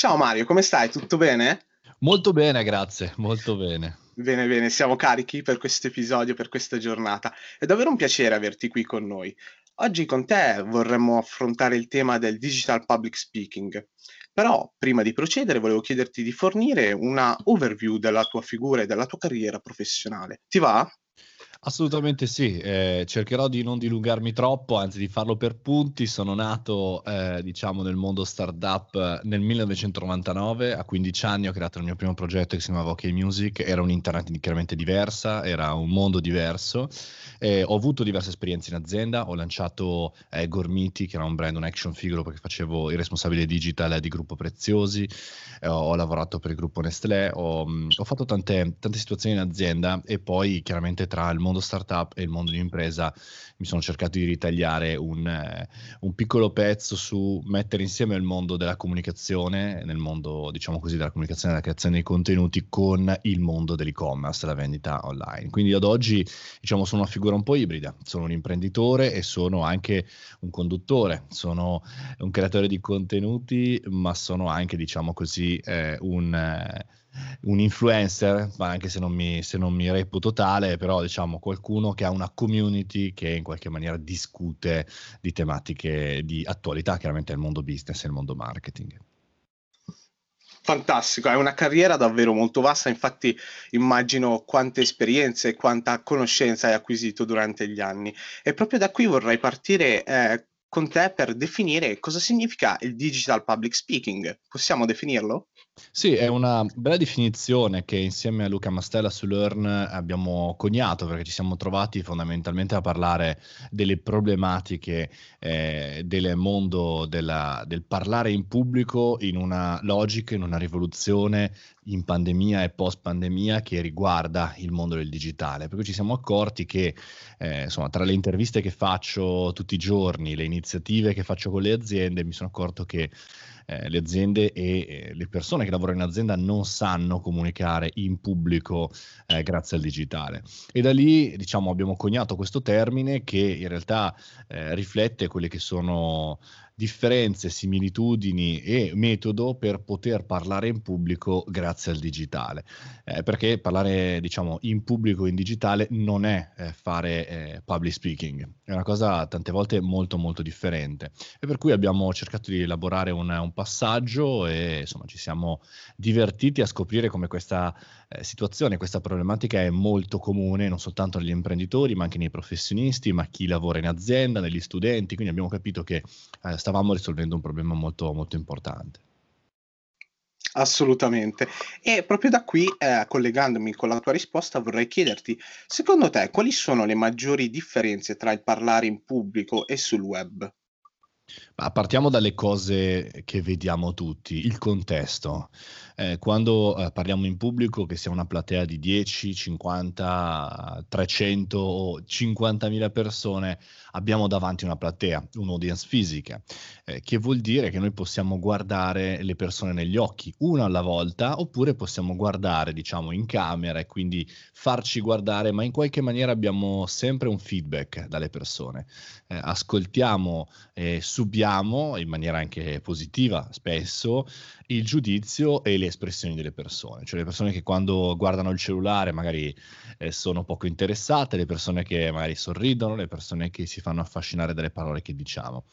Ciao Mario, come stai? Tutto bene? Molto bene, grazie, molto bene. Bene, bene, siamo carichi per questo episodio, per questa giornata. È davvero un piacere averti qui con noi. Oggi con te vorremmo affrontare il tema del digital public speaking. Però, prima di procedere, volevo chiederti di fornire una overview della tua figura e della tua carriera professionale. Ti va? Assolutamente sì, eh, cercherò di non dilungarmi troppo, anzi di farlo per punti. Sono nato, eh, diciamo, nel mondo startup nel 1999, a 15 anni ho creato il mio primo progetto che si chiamava OK Music, era un'internet chiaramente diversa, era un mondo diverso. Eh, ho avuto diverse esperienze in azienda, ho lanciato eh, Gormiti, che era un brand, un action figure, perché facevo il responsabile digital di Gruppo Preziosi, ho, ho, lavorato per il gruppo Nestlé, ho, ho fatto tante, tante situazioni in azienda e poi chiaramente tra il mondo startup e il mondo di impresa mi sono cercato di ritagliare un, eh, un, piccolo pezzo su mettere insieme il mondo della comunicazione, nel mondo diciamo così della comunicazione e della creazione dei contenuti con il mondo dell'e-commerce, la vendita online. Quindi ad oggi diciamo sono una figura un po' ibrida, sono un imprenditore e sono anche un conduttore, sono un creatore di contenuti, ma sono anche diciamo così eh, un... Eh, un influencer, anche se non, mi, se non mi reputo tale, però diciamo qualcuno che ha una community che in qualche maniera discute di tematiche di attualità, chiaramente il mondo business e il mondo marketing. Fantastico, è una carriera davvero molto vasta, infatti immagino quante esperienze e quanta conoscenza hai acquisito durante gli anni. E proprio da qui vorrei partire eh, con te per definire cosa significa il digital public speaking. Possiamo definirlo? Sì, è una bella definizione che insieme a Luca Mastella su Learn abbiamo coniato perché ci siamo trovati fondamentalmente a parlare delle problematiche eh, del mondo della, del parlare in pubblico in una logica, in una rivoluzione in pandemia e post pandemia che riguarda il mondo del digitale. Per cui ci siamo accorti che eh, insomma, tra le interviste che faccio tutti i giorni, le iniziative che faccio con le aziende, mi sono accorto che eh, le aziende e eh, le persone che lavorano in azienda non sanno comunicare in pubblico eh, grazie al digitale. E da lì diciamo, abbiamo coniato questo termine che in realtà eh, riflette quelle che sono differenze, similitudini e metodo per poter parlare in pubblico grazie al digitale. Eh, perché parlare, diciamo, in pubblico in digitale non è eh, fare eh, public speaking, è una cosa tante volte molto molto differente. E per cui abbiamo cercato di elaborare un, un passaggio e insomma ci siamo divertiti a scoprire come questa eh, situazione, questa problematica è molto comune non soltanto negli imprenditori, ma anche nei professionisti, ma chi lavora in azienda, negli studenti. Quindi abbiamo capito che eh, stavamo risolvendo un problema molto, molto importante. Assolutamente. E proprio da qui, eh, collegandomi con la tua risposta, vorrei chiederti, secondo te, quali sono le maggiori differenze tra il parlare in pubblico e sul web? Partiamo dalle cose che vediamo tutti, il contesto. Eh, quando eh, parliamo in pubblico, che sia una platea di 10, 50, 300 o 50.000 persone, abbiamo davanti una platea, un'audience fisica, eh, che vuol dire che noi possiamo guardare le persone negli occhi, una alla volta, oppure possiamo guardare, diciamo, in camera e quindi farci guardare, ma in qualche maniera abbiamo sempre un feedback dalle persone. Eh, ascoltiamo e subiamo in maniera anche positiva spesso il giudizio e le espressioni delle persone, cioè le persone che quando guardano il cellulare magari eh, sono poco interessate, le persone che magari sorridono, le persone che si fanno affascinare dalle parole che diciamo.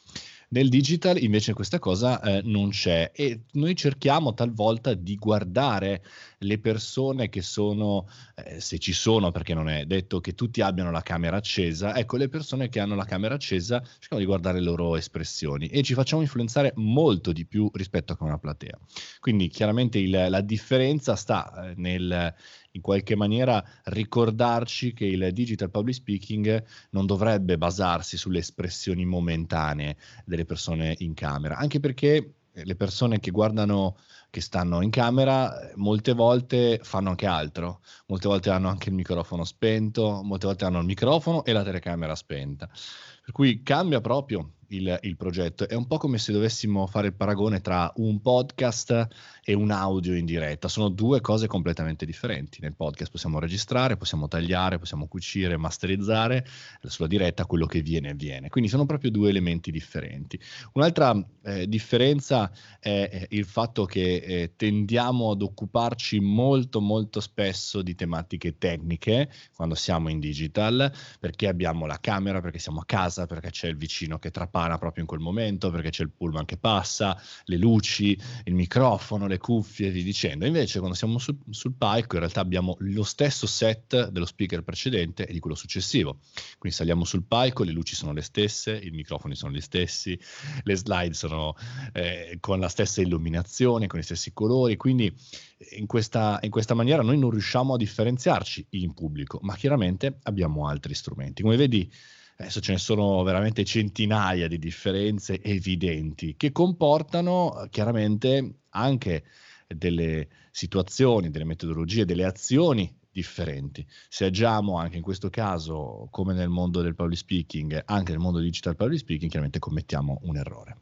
Nel digital invece questa cosa eh, non c'è e noi cerchiamo talvolta di guardare le persone che sono, eh, se ci sono, perché non è detto che tutti abbiano la camera accesa, ecco le persone che hanno la camera accesa cerchiamo di guardare le loro espressioni e ci facciamo influenzare molto di più rispetto a una platea. Quindi chiaramente il, la differenza sta eh, nel in qualche maniera ricordarci che il digital public speaking non dovrebbe basarsi sulle espressioni momentanee delle persone in camera, anche perché le persone che guardano che stanno in camera molte volte fanno anche altro, molte volte hanno anche il microfono spento, molte volte hanno il microfono e la telecamera spenta. Per cui cambia proprio il, il, progetto. È un po' come se dovessimo fare il paragone tra un podcast e un audio in diretta. Sono due cose completamente differenti. Nel podcast possiamo registrare, possiamo tagliare, possiamo cucire, masterizzare. Sulla diretta quello che viene viene. Quindi sono proprio due elementi differenti. Un'altra eh, differenza è il fatto che eh, tendiamo ad occuparci molto molto spesso di tematiche tecniche quando siamo in digital, perché abbiamo la camera, perché siamo a casa, perché c'è il vicino che trapana proprio in quel momento, perché c'è il pullman che passa, le luci, il microfono, le cuffie e via dicendo. Invece quando siamo sul, sul palco in realtà abbiamo lo stesso set dello speaker precedente e di quello successivo. Quindi saliamo sul palco, le luci sono le stesse, i microfoni sono gli stessi, le slide sono eh, con la stessa illuminazione, con i stessi colori, quindi in questa, in questa maniera noi non riusciamo a differenziarci in pubblico, ma chiaramente abbiamo altri strumenti. Come vedi, adesso ce ne sono veramente centinaia di differenze evidenti che comportano chiaramente anche delle situazioni, delle metodologie, delle azioni differenti. Se agiamo anche in questo caso, come nel mondo del public speaking, anche nel mondo digital public speaking, chiaramente commettiamo un errore.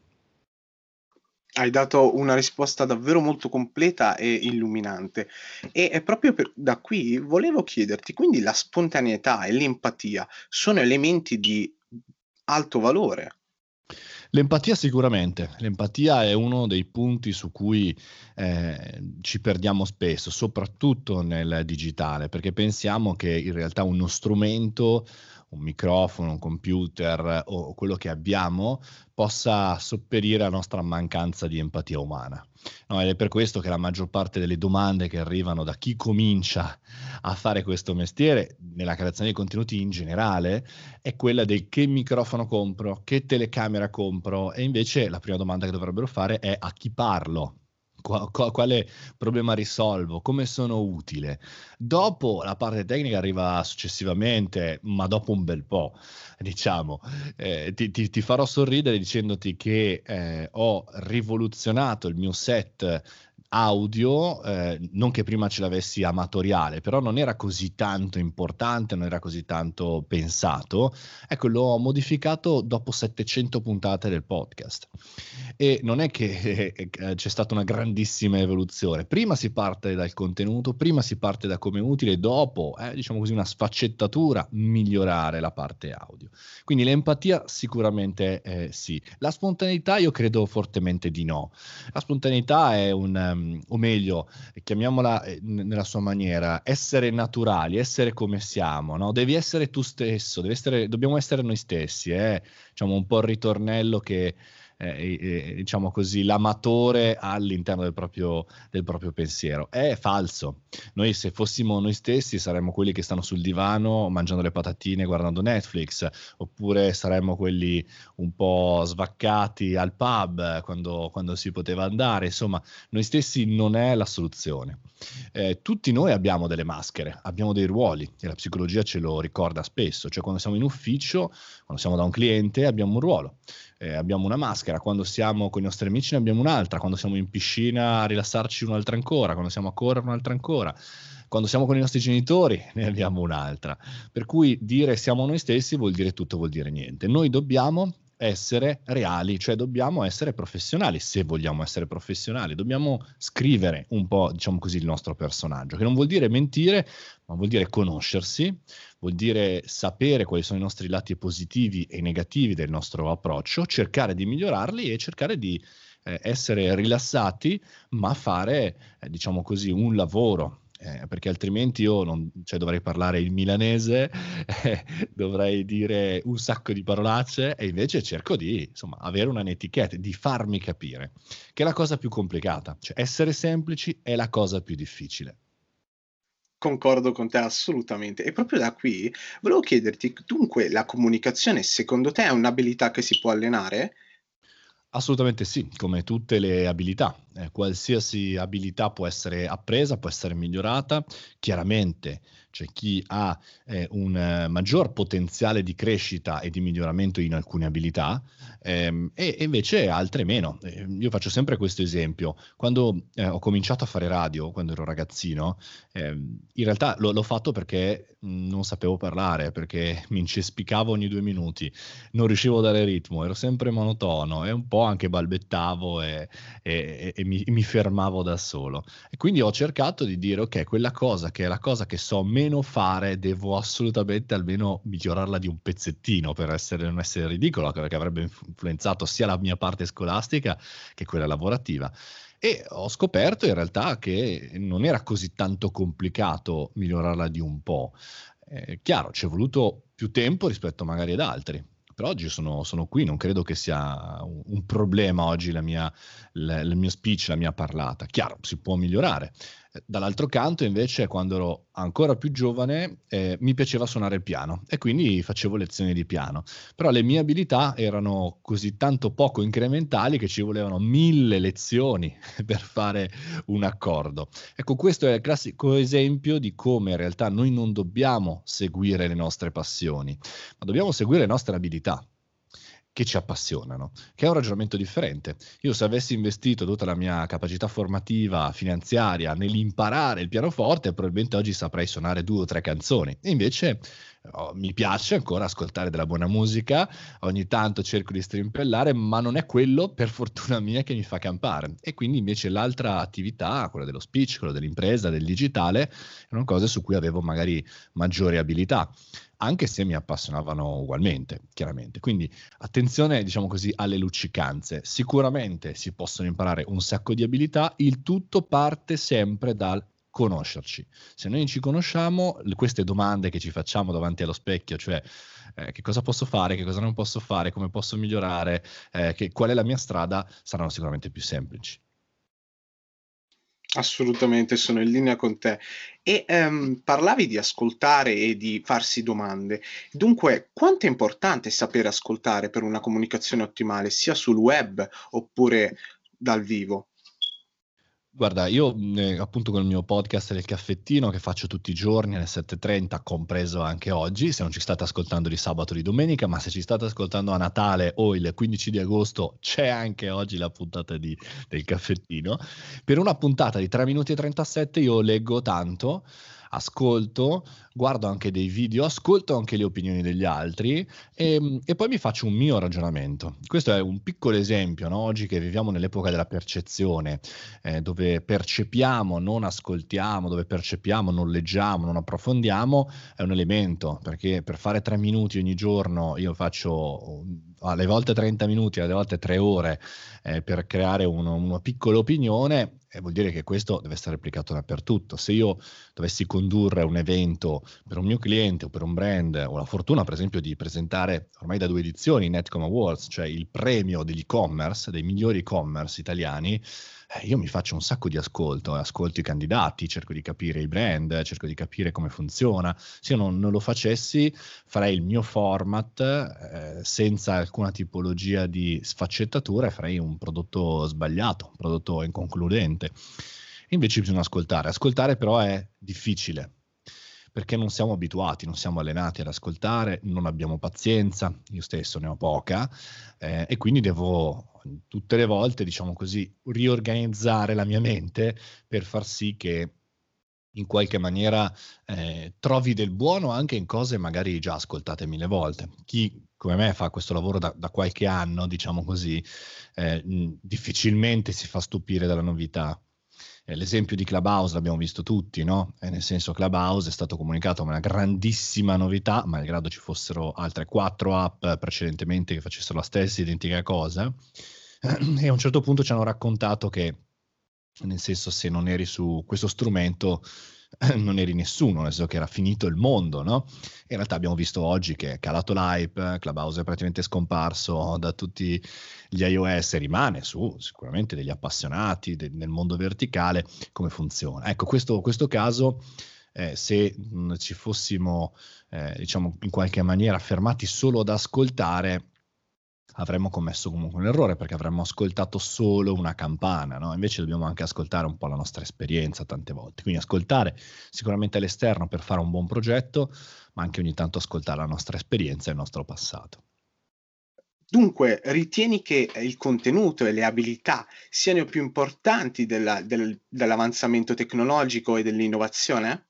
Hai dato una risposta davvero molto completa e illuminante. E, e proprio per, da qui volevo chiederti, quindi la spontaneità e l'empatia sono elementi di alto valore? L'empatia sicuramente, l'empatia è uno dei punti su cui eh, ci perdiamo spesso, soprattutto nel digitale, perché pensiamo che in realtà uno strumento un microfono, un computer o quello che abbiamo possa sopperire alla nostra mancanza di empatia umana. No, ed è per questo che la maggior parte delle domande che arrivano da chi comincia a fare questo mestiere, nella creazione di contenuti in generale, è quella del che microfono compro, che telecamera compro, e invece la prima domanda che dovrebbero fare è a chi parlo, quale problema risolvo, come sono utile. Dopo la parte tecnica arriva successivamente, ma dopo un bel po', diciamo. Eh, ti, ti, ti, farò sorridere dicendoti che eh, ho rivoluzionato il mio set audio, eh, non che prima ce l'avessi amatoriale, però non era così tanto importante, non era così tanto pensato. Ecco, l'ho modificato dopo 700 puntate del podcast. E non è che eh, c'è stata una grandissima evoluzione. Prima si parte dal contenuto, prima si parte da come utile, dopo, eh, diciamo così, una sfaccettatura, migliorare la parte audio. Quindi l'empatia sicuramente eh, sì. La spontaneità io credo fortemente di no. La spontaneità è un... Um, o meglio, chiamiamola eh, nella sua maniera, essere naturali, essere come siamo, no? Devi essere tu stesso, essere, dobbiamo essere noi stessi, eh? diciamo un po' il ritornello che eh, diciamo così, l'amatore all'interno del proprio, del proprio pensiero. È falso. Noi se fossimo noi stessi saremmo quelli che stanno sul divano mangiando le patatine guardando Netflix, oppure saremmo quelli un po' svaccati al pub quando, quando si poteva andare. Insomma, noi stessi non è la soluzione. Eh, tutti noi abbiamo delle maschere, abbiamo dei ruoli e la psicologia ce lo ricorda spesso, cioè quando siamo in ufficio, quando siamo da un cliente abbiamo un ruolo eh, abbiamo una maschera, quando siamo con i nostri amici ne abbiamo un'altra, quando siamo in piscina a rilassarci un'altra ancora, quando siamo a correre un'altra ancora, quando siamo con i nostri genitori ne abbiamo un'altra. Per cui dire siamo noi stessi vuol dire tutto, vuol dire niente. Noi dobbiamo essere reali, cioè dobbiamo essere professionali, se vogliamo essere professionali, dobbiamo scrivere un po', diciamo così, il nostro personaggio, che non vuol dire mentire, ma vuol dire conoscersi, vuol dire sapere quali sono i nostri lati positivi e negativi del nostro approccio, cercare di migliorarli e cercare di eh, essere rilassati, ma fare, eh, diciamo così, un lavoro eh, perché altrimenti io non, cioè, dovrei parlare il milanese, eh, dovrei dire un sacco di parolacce e invece cerco di insomma, avere una netiquette, di farmi capire, che è la cosa più complicata, cioè essere semplici è la cosa più difficile. Concordo con te assolutamente. E proprio da qui volevo chiederti, dunque la comunicazione secondo te è un'abilità che si può allenare? Assolutamente sì, come tutte le abilità. eh, qualsiasi abilità può essere appresa, può essere migliorata, chiaramente c'è chi ha eh, un eh, maggior potenziale di crescita e di miglioramento in alcune abilità ehm, e, invece altre meno. Eh, io faccio sempre questo esempio. Quando eh, ho cominciato a fare radio, quando ero ragazzino, ehm, in realtà lo, l'ho fatto perché non sapevo parlare, perché mi incespicavo ogni due minuti, non riuscivo a dare ritmo, ero sempre monotono e un po' anche balbettavo e, e, e mi, mi fermavo da solo. E quindi ho cercato di dire, ok, quella cosa che è la cosa che so meno fare, devo assolutamente almeno migliorarla di un pezzettino per essere, non essere ridicolo, perché avrebbe influenzato sia la mia parte scolastica che quella lavorativa. E ho scoperto in realtà che non era così tanto complicato migliorarla di un po'. Eh, chiaro, ci è voluto più tempo rispetto magari ad altri. Per oggi sono, sono, qui, non credo che sia un, problema oggi la mia, la, il mio speech, la mia parlata. Chiaro, si può migliorare. Dall'altro canto, invece, quando ero ancora più giovane, eh, mi piaceva suonare il piano e quindi facevo lezioni di piano. Però le mie abilità erano così tanto poco incrementali che ci volevano mille lezioni per fare un accordo. Ecco, questo è il classico esempio di come in realtà noi non dobbiamo seguire le nostre passioni, ma dobbiamo seguire le nostre abilità che ci appassionano, che è un ragionamento differente. Io se avessi investito tutta la mia capacità formativa, finanziaria, nell'imparare il pianoforte, probabilmente oggi saprei suonare due o tre canzoni. E invece oh, mi piace ancora ascoltare della buona musica, ogni tanto cerco di strimpellare, ma non è quello, per fortuna mia, che mi fa campare. E quindi invece l'altra attività, quella dello speech, quella dell'impresa, del digitale, erano cose su cui avevo magari maggiori abilità anche se mi appassionavano ugualmente, chiaramente. Quindi attenzione, diciamo così, alle luccicanze. Sicuramente si possono imparare un sacco di abilità, il tutto parte sempre dal conoscerci. Se noi ci conosciamo, queste domande che ci facciamo davanti allo specchio, cioè eh, che cosa posso fare, che cosa non posso fare, come posso migliorare, eh, che, qual è la mia strada, saranno sicuramente più semplici. Assolutamente, sono in linea con te. E ehm, parlavi di ascoltare e di farsi domande. Dunque, quanto è importante sapere ascoltare per una comunicazione ottimale, sia sul web oppure dal vivo? Guarda, io eh, appunto con il mio podcast del caffettino che faccio tutti i giorni alle 7.30, compreso anche oggi, se non ci state ascoltando di sabato o di domenica, ma se ci state ascoltando a Natale o il 15 di agosto, c'è anche oggi la puntata di, del caffettino. Per una puntata di 3 minuti e 37 io leggo tanto ascolto, guardo anche dei video, ascolto anche le opinioni degli altri e, ehm, e poi mi faccio un mio ragionamento. Questo è un piccolo esempio, no? oggi che viviamo nell'epoca della percezione, eh, dove percepiamo, non ascoltiamo, dove percepiamo, non leggiamo, non approfondiamo, è un elemento, perché per fare tre minuti ogni giorno io faccio alle volte 30 minuti, alle volte 3 ore eh, per creare uno, una piccola opinione, e vuol dire che questo deve essere applicato dappertutto. Se io dovessi condurre un evento per un mio cliente o per un brand, ho la fortuna per esempio di presentare ormai da due edizioni Netcom Awards, cioè il premio dell'e-commerce, dei migliori e-commerce italiani, eh, io mi faccio un sacco di ascolto, ascolto i candidati, cerco di capire i brand, cerco di capire come funziona. Se io non, non lo facessi, farei il mio format eh, senza alcuna tipologia di sfaccettatura e farei un prodotto sbagliato, un prodotto inconcludente. Invece bisogna ascoltare. Ascoltare però è difficile perché non siamo abituati, non siamo allenati ad ascoltare, non abbiamo pazienza, io stesso ne ho poca, eh, e quindi devo tutte le volte, diciamo così, riorganizzare la mia mente per far sì che in qualche maniera eh, trovi del buono anche in cose magari già ascoltate mille volte. Chi come me fa questo lavoro da, da qualche anno, diciamo così, eh, difficilmente si fa stupire dalla novità. Eh, l'esempio di Clubhouse l'abbiamo visto tutti, no? E nel senso Clubhouse è stato comunicato come una grandissima novità, malgrado ci fossero altre quattro app precedentemente che facessero la stessa identica cosa. E a un certo punto ci hanno raccontato che, nel senso, se non eri su questo strumento, non eri nessuno, nel senso che era finito il mondo, no? In realtà abbiamo visto oggi che è calato l'hype, Clubhouse è praticamente scomparso da tutti gli iOS rimane su sicuramente degli appassionati de- nel mondo verticale come funziona. Ecco, questo, questo caso, eh, se mh, ci fossimo, eh, diciamo, in qualche maniera fermati solo ad ascoltare, avremmo commesso comunque un errore perché avremmo ascoltato solo una campana, no? invece dobbiamo anche ascoltare un po' la nostra esperienza tante volte, quindi ascoltare sicuramente l'esterno per fare un buon progetto, ma anche ogni tanto ascoltare la nostra esperienza e il nostro passato. Dunque, ritieni che il contenuto e le abilità siano più importanti della, del, dell'avanzamento tecnologico e dell'innovazione?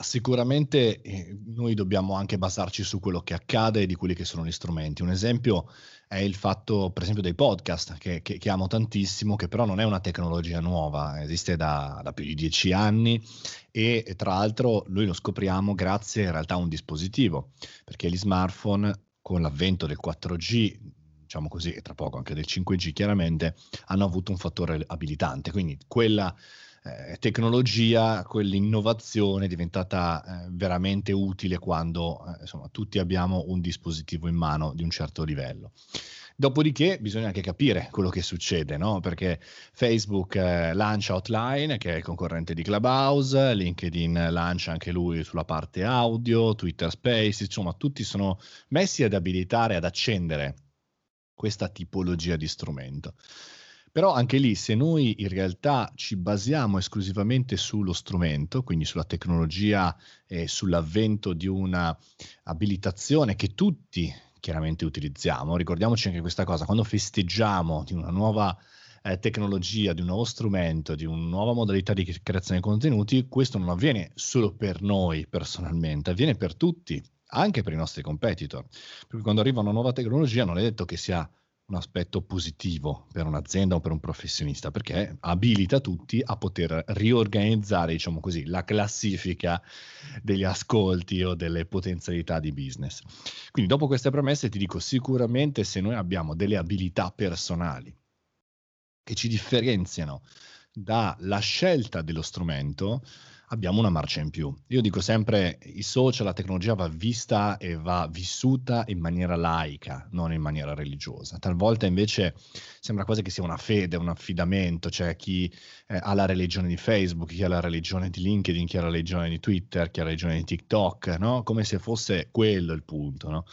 Sicuramente eh, noi dobbiamo anche basarci su quello che accade e di quelli che sono gli strumenti. Un esempio è il fatto, per esempio, dei podcast, che, che, che amo tantissimo, che però non è una tecnologia nuova, esiste da, da, più di dieci anni e tra l'altro noi lo scopriamo grazie in realtà a un dispositivo, perché gli smartphone con l'avvento del 4G diciamo così, e tra poco anche del 5G chiaramente, hanno avuto un fattore abilitante. Quindi quella eh, tecnologia, quell'innovazione è diventata eh, veramente utile quando eh, insomma, tutti abbiamo un dispositivo in mano di un certo livello. Dopodiché bisogna anche capire quello che succede, no? perché Facebook eh, lancia Outline, che è il concorrente di Clubhouse, LinkedIn lancia anche lui sulla parte audio, Twitter Space, insomma tutti sono messi ad abilitare, ad accendere questa tipologia di strumento. Però anche lì, se noi in realtà ci basiamo esclusivamente sullo strumento, quindi sulla tecnologia e sull'avvento di una abilitazione che tutti chiaramente utilizziamo, ricordiamoci anche questa cosa, quando festeggiamo di una nuova eh, tecnologia, di un nuovo strumento, di una nuova modalità di creazione di contenuti, questo non avviene solo per noi personalmente, avviene per tutti, anche per i nostri competitor. Perché quando arriva una nuova tecnologia non è detto che sia un aspetto positivo per un'azienda o per un professionista, perché abilita tutti a poter riorganizzare, diciamo così, la classifica degli ascolti o delle potenzialità di business. Quindi dopo queste premesse ti dico sicuramente se noi abbiamo delle abilità personali che ci differenziano dalla scelta dello strumento, abbiamo una marcia in più. Io dico sempre, i social, la tecnologia va vista e va vissuta in maniera laica, non in maniera religiosa. Talvolta invece sembra quasi che sia una fede, un affidamento, cioè chi eh, ha la religione di Facebook, chi ha la religione di LinkedIn, chi ha la religione di Twitter, chi ha la religione di TikTok, no? Come se fosse quello il punto, no?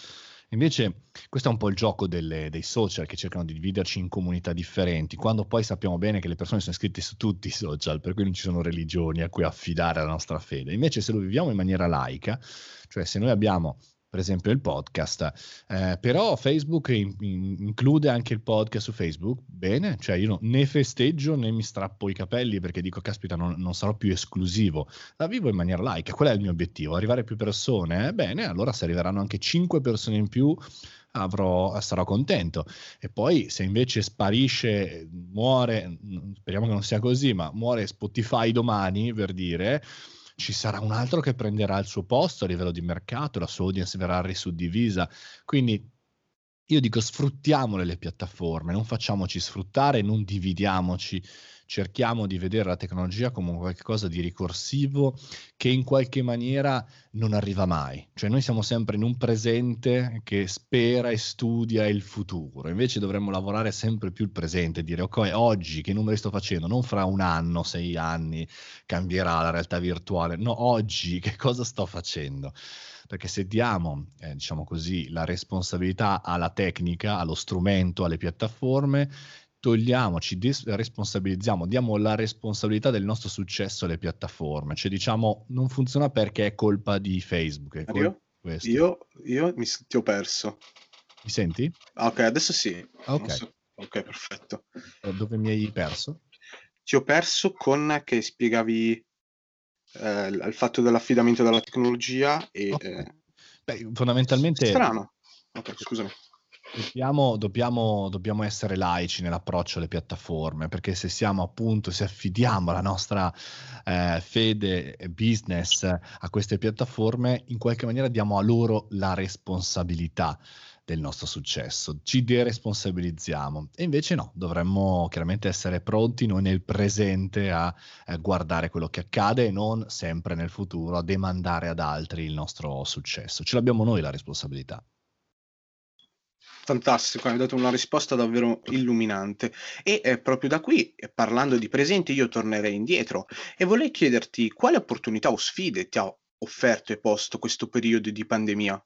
Invece questo è un po' il gioco delle, dei social che cercano di dividerci in comunità differenti, quando poi sappiamo bene che le persone sono iscritte su tutti i social, per cui non ci sono religioni a cui affidare la nostra fede. Invece se lo viviamo in maniera laica, cioè se noi abbiamo per esempio il podcast. Eh, però Facebook in, in, include anche il podcast su Facebook. Bene, cioè io né festeggio né mi strappo i capelli perché dico, caspita, non, non, sarò più esclusivo. La vivo in maniera laica, qual è il mio obiettivo? Arrivare a più persone? Eh, bene, allora se arriveranno anche 5 persone in più avrò, sarò contento. E poi se invece sparisce, muore, speriamo che non sia così, ma muore Spotify domani, per dire ci sarà un altro che prenderà il suo posto a livello di mercato, la sua audience verrà risuddivisa. Quindi io dico sfruttiamole le piattaforme, non facciamoci sfruttare, non dividiamoci cerchiamo di vedere la tecnologia come qualcosa di ricorsivo che in qualche maniera non arriva mai. Cioè noi siamo sempre in un presente che spera e studia il futuro, invece dovremmo lavorare sempre più il presente, dire ok, oggi che numeri sto facendo, non fra un anno, sei anni cambierà la realtà virtuale, no, oggi che cosa sto facendo? perché se diamo, eh, diciamo così, la responsabilità alla tecnica, allo strumento, alle piattaforme, togliamoci, responsabilizziamo, diamo la responsabilità del nostro successo alle piattaforme, cioè diciamo non funziona perché è colpa di Facebook. È io, io, io, mi ti ho perso. Mi senti? Ah, ok, adesso sì. Ok, so. ok, perfetto. Eh, dove mi hai perso? Ti ho perso con che spiegavi eh, il fatto dell'affidamento della tecnologia e... Okay. Eh... Beh, fondamentalmente... Strano. Ok, scusami. Dobbiamo, dobbiamo, dobbiamo, essere laici nell'approccio alle piattaforme, perché se siamo appunto, se affidiamo la nostra eh, fede e business a queste piattaforme, in qualche maniera diamo a loro la responsabilità del nostro successo, ci deresponsabilizziamo e invece no, dovremmo chiaramente essere pronti noi nel presente a, a guardare quello che accade e non sempre nel futuro a demandare ad altri il nostro successo. Ce l'abbiamo noi la responsabilità. Fantastico, hai dato una risposta davvero illuminante. E eh, proprio da qui, eh, parlando di presente, io tornerei indietro e vorrei chiederti quale opportunità o sfide ti ha offerto e posto questo periodo di pandemia?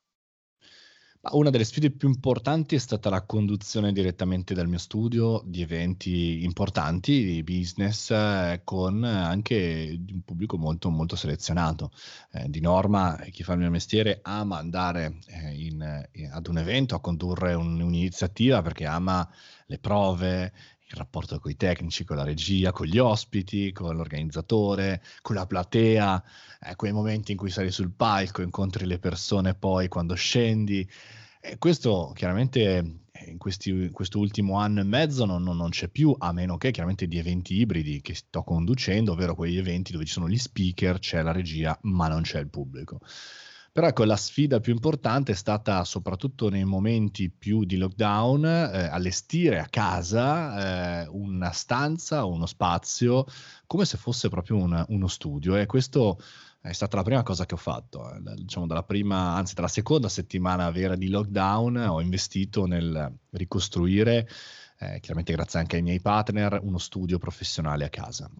Una delle sfide più importanti è stata la conduzione direttamente dal mio studio di eventi importanti di business eh, con anche un pubblico molto, molto selezionato. Eh, di norma, chi fa il mio mestiere ama andare eh, in, in, ad un evento, a condurre un, un'iniziativa perché ama le prove, il rapporto con i tecnici, con la regia, con gli ospiti, con l'organizzatore, con la platea, eh, quei momenti in cui sali sul palco, incontri le persone poi quando scendi. E questo chiaramente eh, in, questi, in questo ultimo anno e mezzo non, non, non, c'è più, a meno che chiaramente di eventi ibridi che sto conducendo, ovvero quegli eventi dove ci sono gli speaker, c'è la regia, ma non c'è il pubblico. Però ecco, la sfida più importante è stata soprattutto nei momenti più di lockdown, eh, allestire a casa eh, una stanza, uno spazio, come se fosse proprio un, uno studio. E questo è stata la prima cosa che ho fatto. Eh, diciamo dalla prima, anzi dalla seconda settimana vera di lockdown ho investito nel ricostruire, eh, chiaramente grazie anche ai miei partner, uno studio professionale a casa.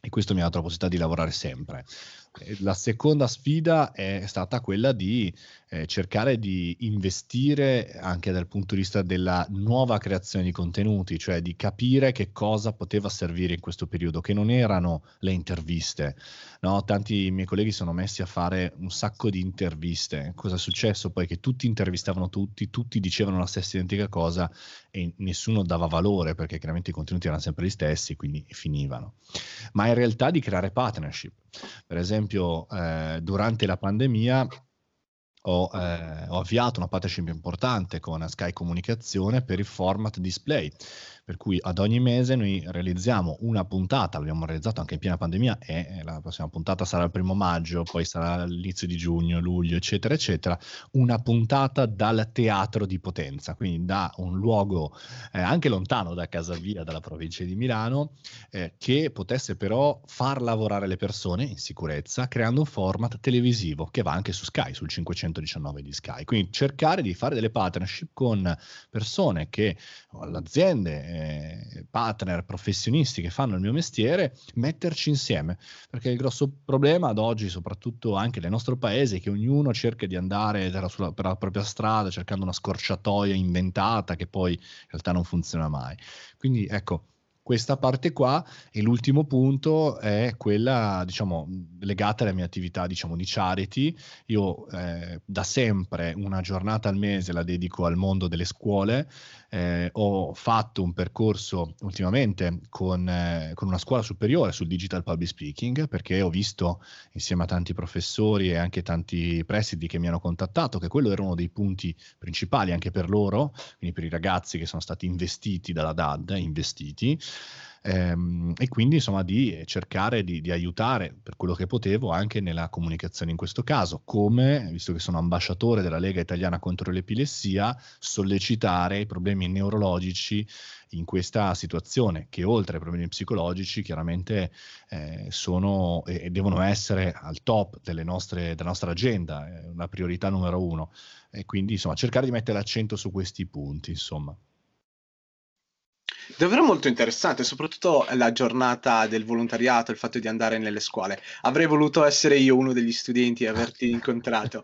E questo mi ha dato la possibilità di lavorare sempre. La seconda sfida è stata quella di eh, cercare di investire anche dal punto di vista della nuova creazione di contenuti, cioè di capire che cosa poteva servire in questo periodo, che non erano le interviste. No? Tanti miei colleghi sono messi a fare un sacco di interviste. Cosa è successo poi? Che tutti intervistavano tutti, tutti dicevano la stessa identica cosa e nessuno dava valore perché chiaramente i contenuti erano sempre gli stessi, quindi finivano. Ma in realtà di creare partnership. Per esempio, eh, durante la pandemia ho, eh, ho, avviato una partnership importante con Sky Comunicazione per il format display per cui ad ogni mese noi realizziamo una puntata, l'abbiamo realizzato anche in piena pandemia e la prossima puntata sarà il primo maggio, poi sarà all'inizio di giugno, luglio, eccetera, eccetera, una puntata dal teatro di Potenza, quindi da un luogo eh, anche lontano da casa via, dalla provincia di Milano, eh, che potesse però far lavorare le persone in sicurezza, creando un format televisivo che va anche su Sky, sul 519 di Sky. Quindi cercare di fare delle partnership con persone che, l'aziende, partner professionisti che fanno il mio mestiere, metterci insieme, perché il grosso problema ad oggi, soprattutto anche nel nostro paese, è che ognuno cerca di andare per la, sua, per la propria strada cercando una scorciatoia inventata che poi in realtà non funziona mai. Quindi ecco, questa parte qua e l'ultimo punto è quella diciamo legata alle mie attività diciamo di charity io eh, da sempre una giornata al mese la dedico al mondo delle scuole eh, ho fatto un percorso ultimamente con, eh, con, una scuola superiore sul digital public speaking perché ho visto insieme a tanti professori e anche tanti presidi che mi hanno contattato che quello era uno dei punti principali anche per loro quindi per i ragazzi che sono stati investiti dalla DAD investiti ehm, e quindi insomma di cercare di, di, aiutare per quello che potevo anche nella comunicazione in questo caso, come, visto che sono ambasciatore della Lega Italiana contro l'epilessia, sollecitare i problemi neurologici in questa situazione che oltre ai problemi psicologici chiaramente eh, sono e devono essere al top nostre, della nostra agenda, è una priorità numero uno e quindi insomma cercare di mettere l'accento su questi punti insomma. Davvero molto interessante, soprattutto la giornata del volontariato, il fatto di andare nelle scuole. Avrei voluto essere io uno degli studenti e averti incontrato.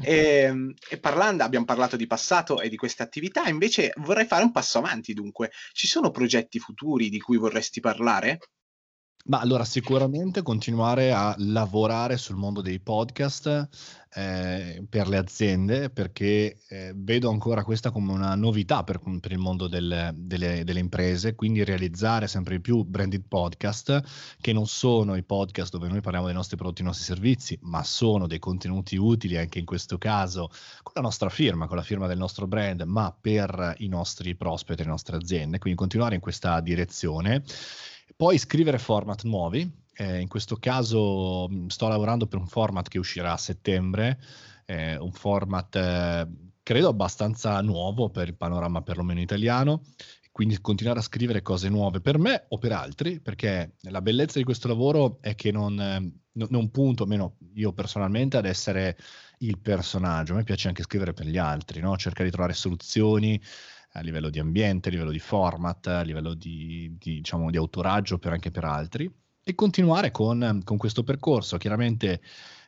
E, ehm, e, parlando, abbiamo parlato di passato e di queste attività, invece vorrei fare un passo avanti dunque. Ci sono progetti futuri di cui vorresti parlare? Ma allora sicuramente continuare a lavorare sul mondo dei podcast eh, per le aziende perché eh, vedo ancora questa come una novità per, per il mondo del, delle, delle, imprese, quindi realizzare sempre di più branded podcast che non sono i podcast dove noi parliamo dei nostri prodotti, dei nostri servizi, ma sono dei contenuti utili anche in questo caso con la nostra firma, con la firma del nostro brand, ma per i nostri prospect, le nostre aziende, quindi continuare in questa direzione. Poi scrivere format nuovi, eh, in questo caso mm, sto lavorando per un format che uscirà a settembre, eh, un format eh, credo abbastanza nuovo per il panorama perlomeno italiano, quindi continuare a scrivere cose nuove per me o per altri, perché la bellezza di questo lavoro è che non, non punto, almeno io personalmente, ad essere il personaggio, a me piace anche scrivere per gli altri, no? cercare di trovare soluzioni a livello di ambiente, a livello di format, a livello di, di, diciamo, di autoraggio per anche per altri. e continuare con, con questo percorso. Chiaramente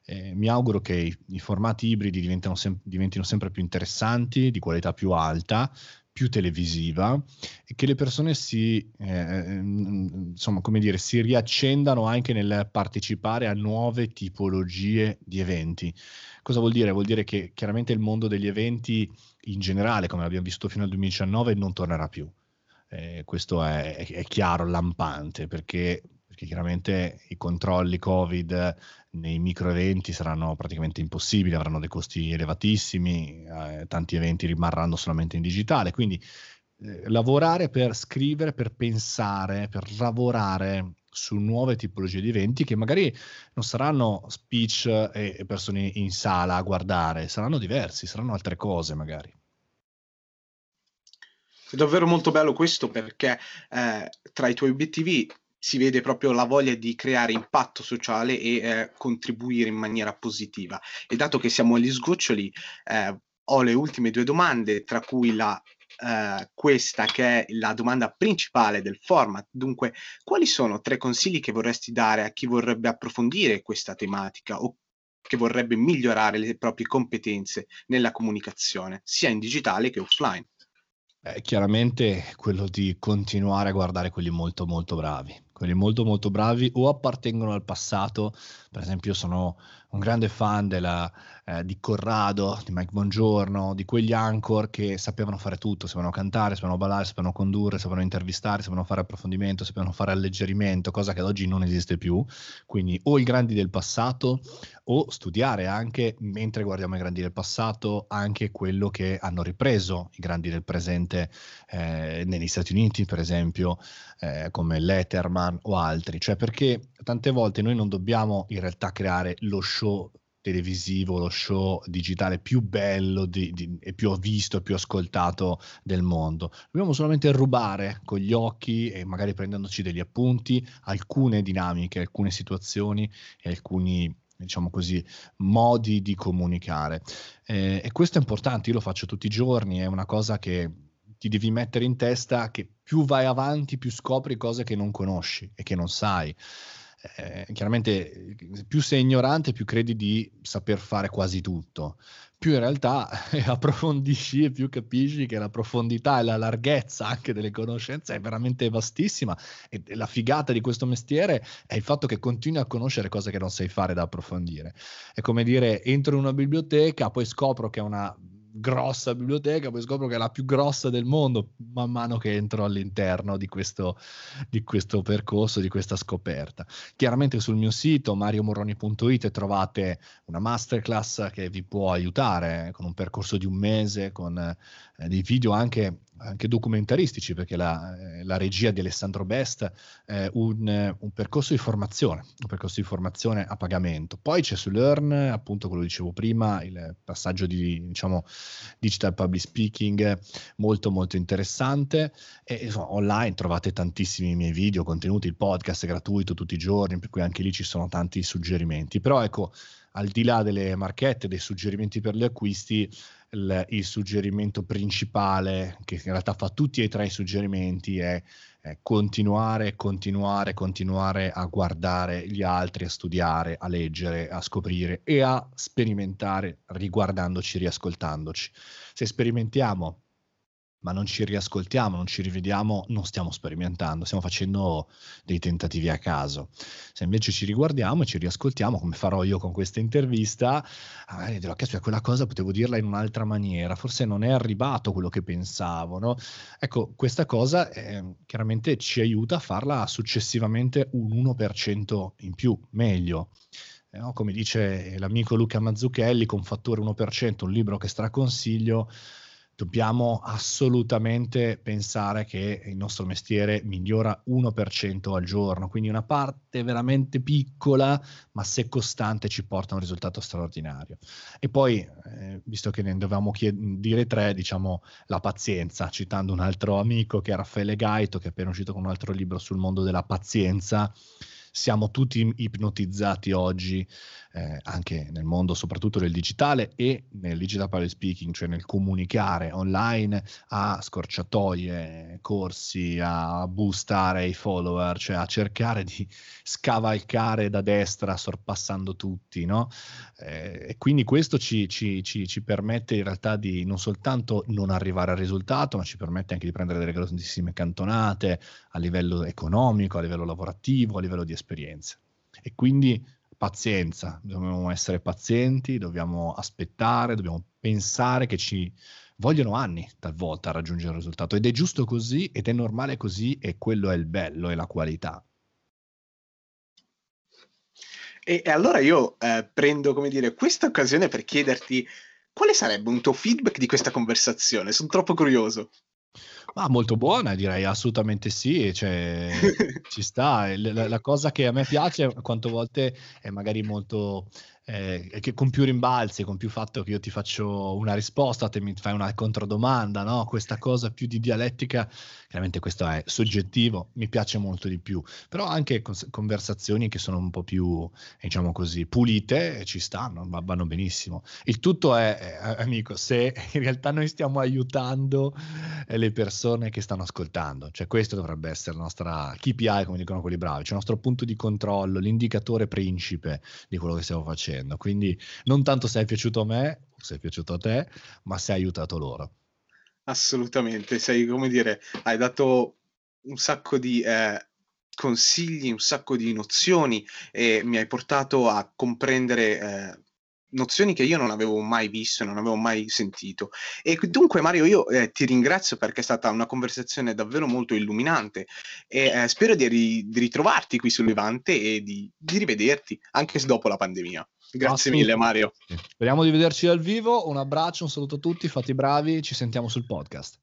eh, mi auguro che i, i formati ibridi sem- diventino sempre più interessanti, di qualità più alta, più televisiva e che le persone si, eh, insomma, come dire, si riaccendano anche nel partecipare a nuove tipologie di eventi. Cosa vuol dire? Vuol dire che chiaramente il mondo degli eventi in generale, come abbiamo visto fino al 2019, non tornerà più. Eh, questo è, è, chiaro, lampante, perché, perché chiaramente i controlli Covid nei micro eventi saranno praticamente impossibili, avranno dei costi elevatissimi, eh, tanti eventi rimarranno solamente in digitale, quindi eh, lavorare per scrivere, per pensare, per lavorare su nuove tipologie di eventi che magari non saranno speech e, persone in sala a guardare, saranno diversi, saranno altre cose magari. È davvero molto bello questo perché eh, tra i tuoi obiettivi si vede proprio la voglia di creare impatto sociale e eh, contribuire in maniera positiva. E dato che siamo agli sgoccioli, eh, ho le ultime due domande, tra cui la, eh, questa che è la domanda principale del format. Dunque, quali sono tre consigli che vorresti dare a chi vorrebbe approfondire questa tematica o che vorrebbe migliorare le proprie competenze nella comunicazione, sia in digitale che offline? Eh, chiaramente quello di continuare a guardare quelli molto molto bravi, quelli molto molto bravi o appartengono al passato, per esempio io sono un grande fan della, eh, di Corrado, di Mike Bongiorno, di quegli anchor che sapevano fare tutto, sapevano cantare, sapevano ballare, sapevano condurre, sapevano intervistare, sapevano fare approfondimento, sapevano fare alleggerimento, cosa che ad oggi non esiste più. Quindi o i grandi del passato o studiare anche, mentre guardiamo i grandi del passato, anche quello che hanno ripreso i grandi del presente eh, negli Stati Uniti, per esempio, eh, come Letterman o altri. Cioè perché tante volte noi non dobbiamo in realtà creare lo show televisivo, lo show digitale più bello di, di, e più visto e più ascoltato del mondo. Dobbiamo solamente rubare con gli occhi e magari prendendoci degli appunti alcune dinamiche, alcune situazioni e alcuni diciamo così, modi di comunicare. Eh, e questo è importante, io lo faccio tutti i giorni, è una cosa che ti devi mettere in testa che più vai avanti, più scopri cose che non conosci e che non sai eh, chiaramente più sei ignorante, più credi di saper fare quasi tutto, più in realtà approfondisci e più capisci che la profondità e la larghezza anche delle conoscenze è veramente vastissima e la figata di questo mestiere è il fatto che continui a conoscere cose che non sai fare da approfondire. È come dire, entro in una biblioteca, poi scopro che è una grossa biblioteca, poi scopro che è la più grossa del mondo man mano che entro all'interno di questo, di questo percorso, di questa scoperta. Chiaramente sul mio sito mariomorroni.it trovate una masterclass che vi può aiutare con un percorso di un mese, con eh, dei video anche anche documentaristici, perché la, eh, la, regia di Alessandro Best è un, un, percorso di formazione, un percorso di formazione a pagamento. Poi c'è su Learn, appunto quello dicevo prima, il passaggio di diciamo, digital public speaking molto molto interessante e insomma, online trovate tantissimi miei video, contenuti, il podcast è gratuito tutti i giorni, per cui anche lì ci sono tanti suggerimenti. Però ecco, al di là delle marchette, dei suggerimenti per gli acquisti, il, il, suggerimento principale, che in realtà fa tutti e tre i suggerimenti, è, è continuare, continuare, continuare a guardare gli altri, a studiare, a leggere, a scoprire e a sperimentare riguardandoci, riascoltandoci. Se sperimentiamo ma non ci riascoltiamo, non ci rivediamo, non stiamo sperimentando, stiamo facendo dei tentativi a caso. Se invece ci riguardiamo e ci riascoltiamo, come farò io con questa intervista, magari dirò, caspita, quella cosa potevo dirla in un'altra maniera, forse non è arrivato quello che pensavo, no? Ecco, questa cosa eh, chiaramente ci aiuta a farla successivamente un 1% in più, meglio. Eh, no? Come dice l'amico Luca Mazzucchelli, con fattore 1%, un libro che straconsiglio, dobbiamo assolutamente pensare che il nostro mestiere migliora 1% al giorno, quindi una parte veramente piccola, ma se costante ci porta a un risultato straordinario. E poi, eh, visto che ne dovevamo chied- dire tre, diciamo la pazienza, citando un altro amico che è Raffaele Gaito, che è appena uscito con un altro libro sul mondo della pazienza, siamo tutti ipnotizzati oggi, eh, anche nel mondo soprattutto del digitale e nel digital public speaking, cioè nel comunicare online a scorciatoie, corsi, a boostare i follower, cioè a cercare di scavalcare da destra sorpassando tutti, no? Eh, e quindi questo ci, ci, ci, ci permette in realtà di non soltanto non arrivare al risultato, ma ci permette anche di prendere delle grossissime cantonate a livello economico, a livello lavorativo, a livello di esperienze. E quindi pazienza, dobbiamo essere pazienti, dobbiamo aspettare, dobbiamo pensare che ci vogliono anni talvolta a raggiungere il risultato ed è giusto così ed è normale così e quello è il bello e la qualità. E, e allora io eh, prendo, come dire, questa occasione per chiederti quale sarebbe un tuo feedback di questa conversazione? Sono troppo curioso. Ma molto buona, direi assolutamente sì, cioè, ci sta. La, la, cosa che a me piace, quante volte è magari molto eh, che con più rimbalzi, con più fatto che io ti faccio una risposta, te mi fai una controdomanda, no? Questa cosa più di dialettica, chiaramente questo è soggettivo, mi piace molto di più, però anche cons- conversazioni che sono un po' più, diciamo così, pulite, ci stanno, vanno benissimo. Il tutto è, eh, amico, se in realtà noi stiamo aiutando eh, le persone che stanno ascoltando, cioè questo dovrebbe essere la nostra KPI, come dicono quelli bravi, cioè il nostro punto di controllo, l'indicatore principe di quello che stiamo facendo facendo. Quindi non tanto se è piaciuto a me, se è piaciuto a te, ma se hai aiutato loro. Assolutamente, sei come dire, hai dato un sacco di eh, consigli, un sacco di nozioni e mi hai portato a comprendere eh, nozioni che io non avevo mai visto, non avevo mai sentito. E dunque Mario, io eh, ti ringrazio perché è stata una conversazione davvero molto illuminante e eh, spero di, ri- di, ritrovarti qui sul Levante e di, di rivederti anche dopo la pandemia. Grazie mille Mario. Speriamo di vederci dal vivo. Un abbraccio, un saluto a tutti, fate i bravi, ci sentiamo sul podcast.